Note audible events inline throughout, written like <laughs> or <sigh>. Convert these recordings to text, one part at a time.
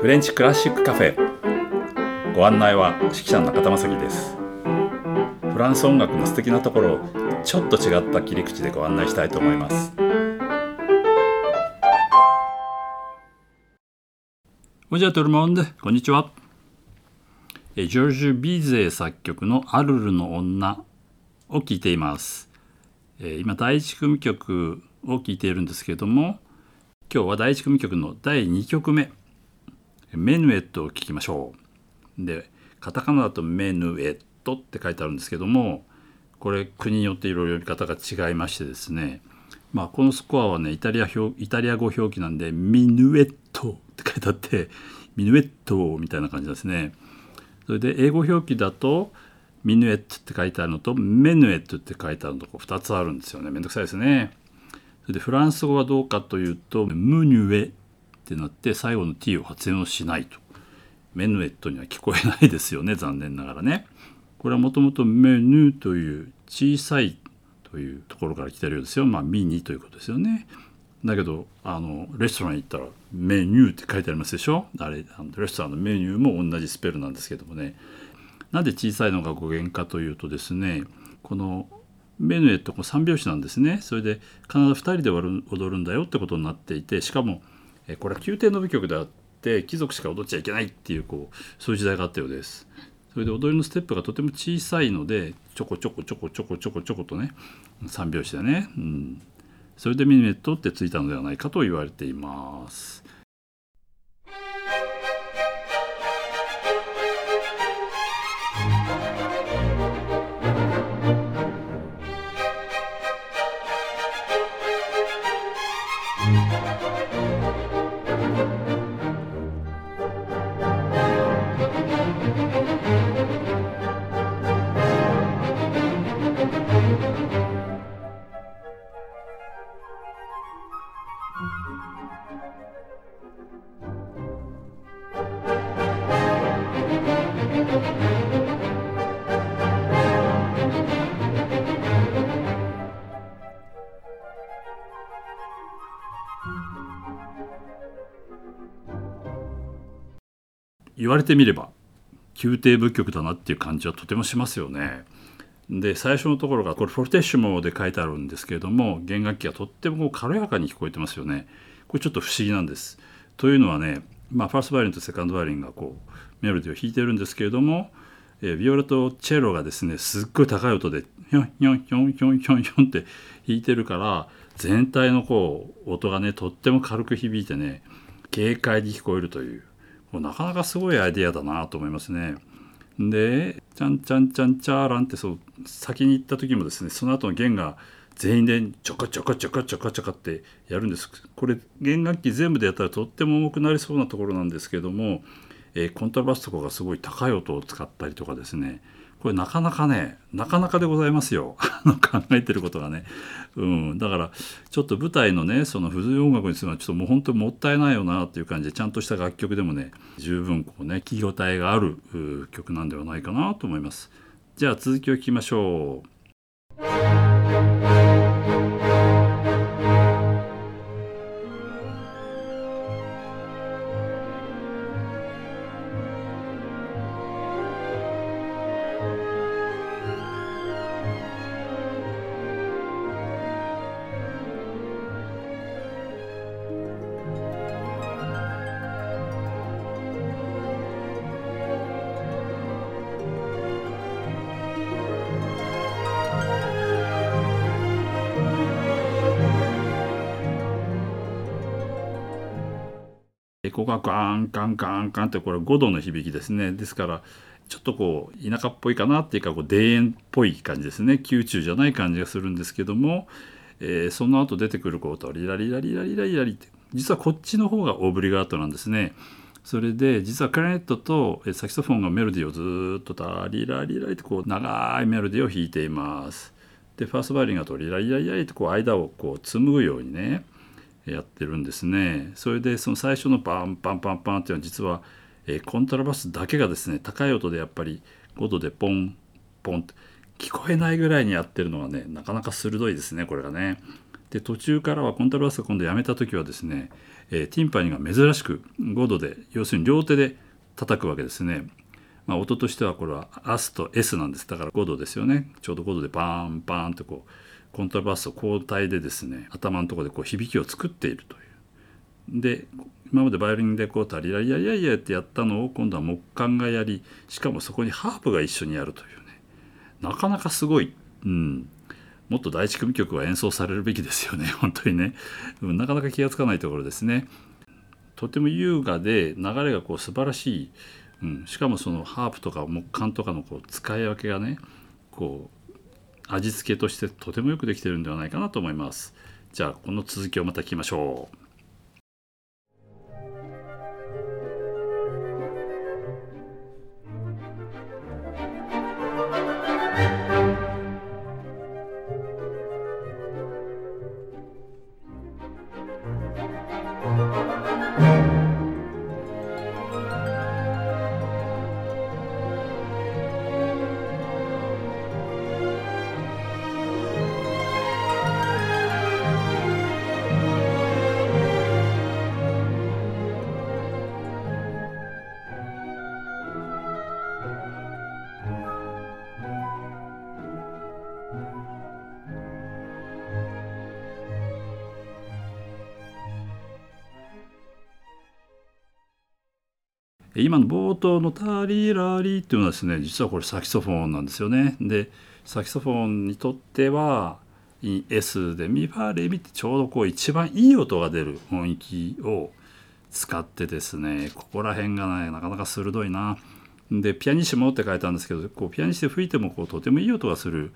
フレンチクラシックカフェご案内は指揮者の中田正樹ですフランス音楽の素敵なところをちょっと違った切り口でご案内したいと思いますこんにちは、トルモンデ。こんにちは。ジョージュ・ビーゼー作曲の「アルルの女」を聴いています。今、第一組曲を聴いているんですけれども、今日は第一組曲の第2曲目、メヌエットを聴きましょう。で、カタカナだとメヌエットって書いてあるんですけども、これ国によっていろいろ読み方が違いましてですね、まあ、このスコアはねイタリア表イタリア語表記なんでミヌエットって書いてあってミヌエットみたいな感じですね。それで英語表記だとミヌエットって書いてあるのとメヌエットって書いてあるのと2つあるんですよね。めんどくさいですね。それでフランス語はどうかというとムニュエってなって最後の t を発音しないと。メヌエットには聞こえないですよね <laughs> 残念ながらね。これはもともとメヌという小さいというところから来てるようですよ。まあミニということですよね。だけどあのレストラン行ったらメニューって書いてありますでしょ？あれあのレストランのメニューも同じスペルなんですけどもねなんで小さいのが語源かというとですねこのメヌエットこ三拍子なんですねそれで必ず2人で踊るんだよってことになっていてしかもえこれは宮廷の舞曲であって貴族しか踊っちゃいけないっていうこうそういう時代があったようです。それで踊りのステップがとても小さいのでちょこちょこちょこちょこちょこちょことね三拍子でね、うん、それでミニメットってついたのではないかと言われています。言われてみれば宮廷仏曲だなっていう感じはとてもしますよね。で最初のところがこれフォルテッシュモで書いてあるんですけれども弦楽器がとっても軽やかに聞こえてますよね。これちょっと不思議なんです。というのはね、まあ、ファーストバイオリンとセカンドバイオリンがこうメロディーを弾いてるんですけれども、えビオラとチェロがですねすっごい高い音でヒョンヒョンヒョンヒョンヒョンヒョンって弾いてるから全体のこう音がねとっても軽く響いてね軽快に聞こえるというもうなかなかすごいアイデアだなと思いますね。で「ちゃんちゃんちゃんちゃーらん」ってそう先に行った時もですねその後の弦が全員でちょこちょこちょこちょこちょこってやるんですこれ弦楽器全部でやったらとっても重くなりそうなところなんですけども、えー、コントラバスとかがすごい高い音を使ったりとかですねこれなかなかねなかなかでございますよ。<laughs> 考えてることがね、うん、だからちょっと舞台のねその不随音楽にするのはちょっともう本当にもったいないよなっていう感じでちゃんとした楽曲でもね十分こうね聴き応えがある曲なんではないかなと思います。じゃあ続きを聞きましょう。ここがガンガンガンガンってこれ5度の響きですねですからちょっとこう田舎っぽいかなっていうかこう田園っぽい感じですね宮中じゃない感じがするんですけども、えー、その後出てくることリラリラリラリラリラリって実はこっちの方がオブリガートなんですね。それで実はクラネットとサキソフォンがメロディーをずっとタリラリラリってこう長いメロディーを弾いています。でファーストバイオリンがとリラリラリラリってこう間をこう紡ぐようにねやってるんですね。それでその最初のパンパンパンパンっていうのは実は、え、コントラバスだけがですね高い音でやっぱり5度でポンポンって聞こえないぐらいにやってるのがねなかなか鋭いですねこれがね。で途中からはコントラバスが今度やめた時はですね、え、ティンパニーが珍しく5度で要するに両手で叩くわけですね。まあ、音としてはこれはアスと S なんですだから5度ですよねちょうど5度でバーンバーンとこうコントラバスを交代でですね頭のところでこう響きを作っているという。で今までバイオリンでこうタリラリラリラリラってやったのを今度は木管がやりしかもそこにハープが一緒にやるというね。なかなかすごい、うん、もっと第一組曲は演奏されるべきですよね。<laughs> 本当にね、うん、なかなか気が付かないところですね。とても優雅で流れがこう素晴らしい、うん、しかもそのハープとか木管とかのこう使い分けがねこう味付けとしてとてもよくできてるんではないかなと思います。じゃあこの続きをまた聞きましょう。今の冒頭の「タリラリ」っていうのはですね実はこれサキソフォンなんですよね。でサキソフォンにとっては S でミファレミってちょうどこう一番いい音が出る音域を使ってですねここら辺がねなかなか鋭いな。でピアニッシモって書いたんですけどこうピアニッシで吹いてもこうとてもいい音がする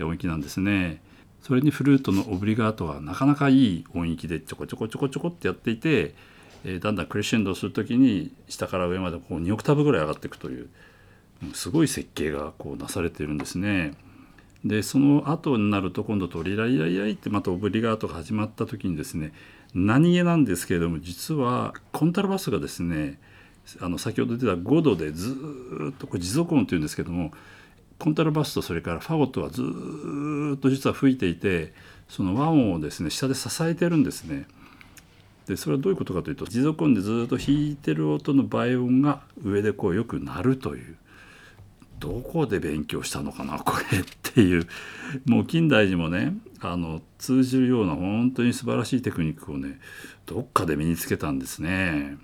音域なんですね。それにフルートのオブリガートがなかなかいい音域でちょこちょこちょこちょこってやっていてえー、だんだんクレッシェンドする時に下から上までこう2オクターブぐらい上がっていくというすごい設計がこうなされているんですね。でその後になると今度トリライライライってまたオブリガートが始まった時にですね何気なんですけれども実はコントラバスがですねあの先ほど出た5度でずっとこれ持続音っていうんですけどもコントラバスとそれからファゴットはずっと実は吹いていてその和音をですね下で支えてるんですね。でそれはどういうことかというと持続音でずっと弾いてる音の倍音が上でこうよく鳴るというどこで勉強したのかなこれっていうもう近代にもねあの通じるような本当に素晴らしいテクニックをねどっかで身につけたんですね。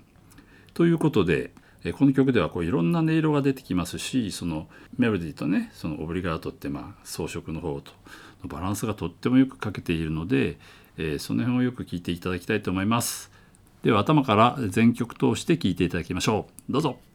ということでこの曲ではこういろんな音色が出てきますしそのメロディーとねそのオブリガートってまあ装飾の方とのバランスがとってもよく書けているのでえー、その辺をよく聞いていただきたいと思います。では頭から全曲通して聞いていただきましょう。どうぞ。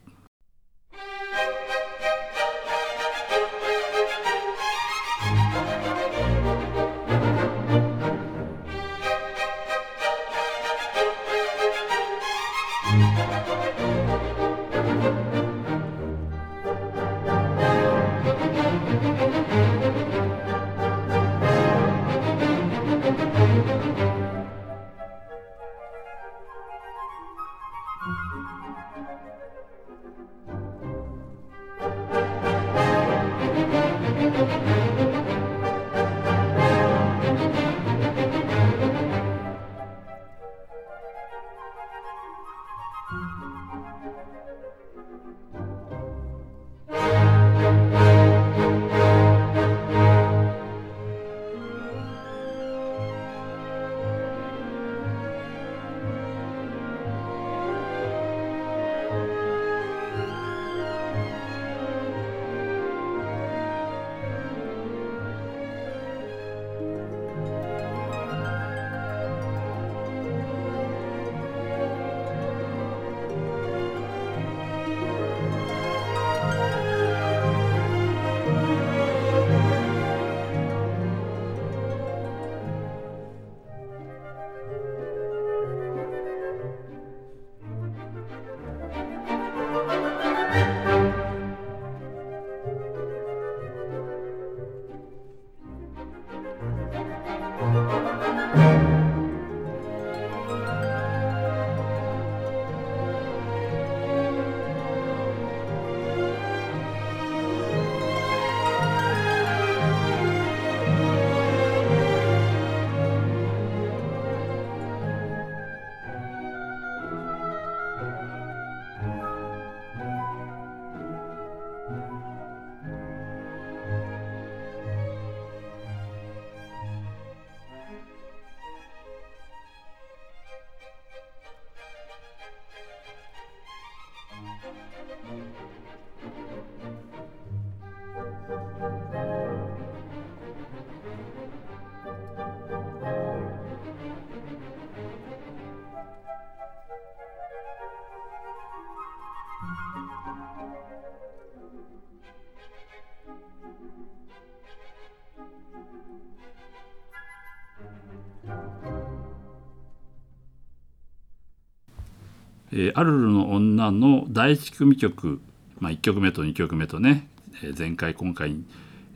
えーアルルの女の第1組曲、まあ、1曲目と2曲目とね、えー前回今回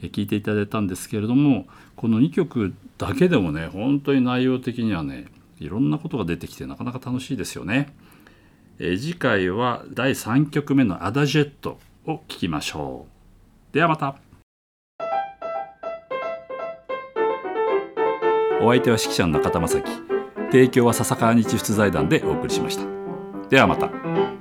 えー聞いていただいたんですけれどもこの2曲だけでもね本当に内容的にはねいろんなことが出てきてなかなか楽しいですよね。えー次回は第3曲目の「アダジェット」を聴きましょう。ではまたお相手は指揮者の中田正樹提供は笹川日出財団でお送りしました。ではまた。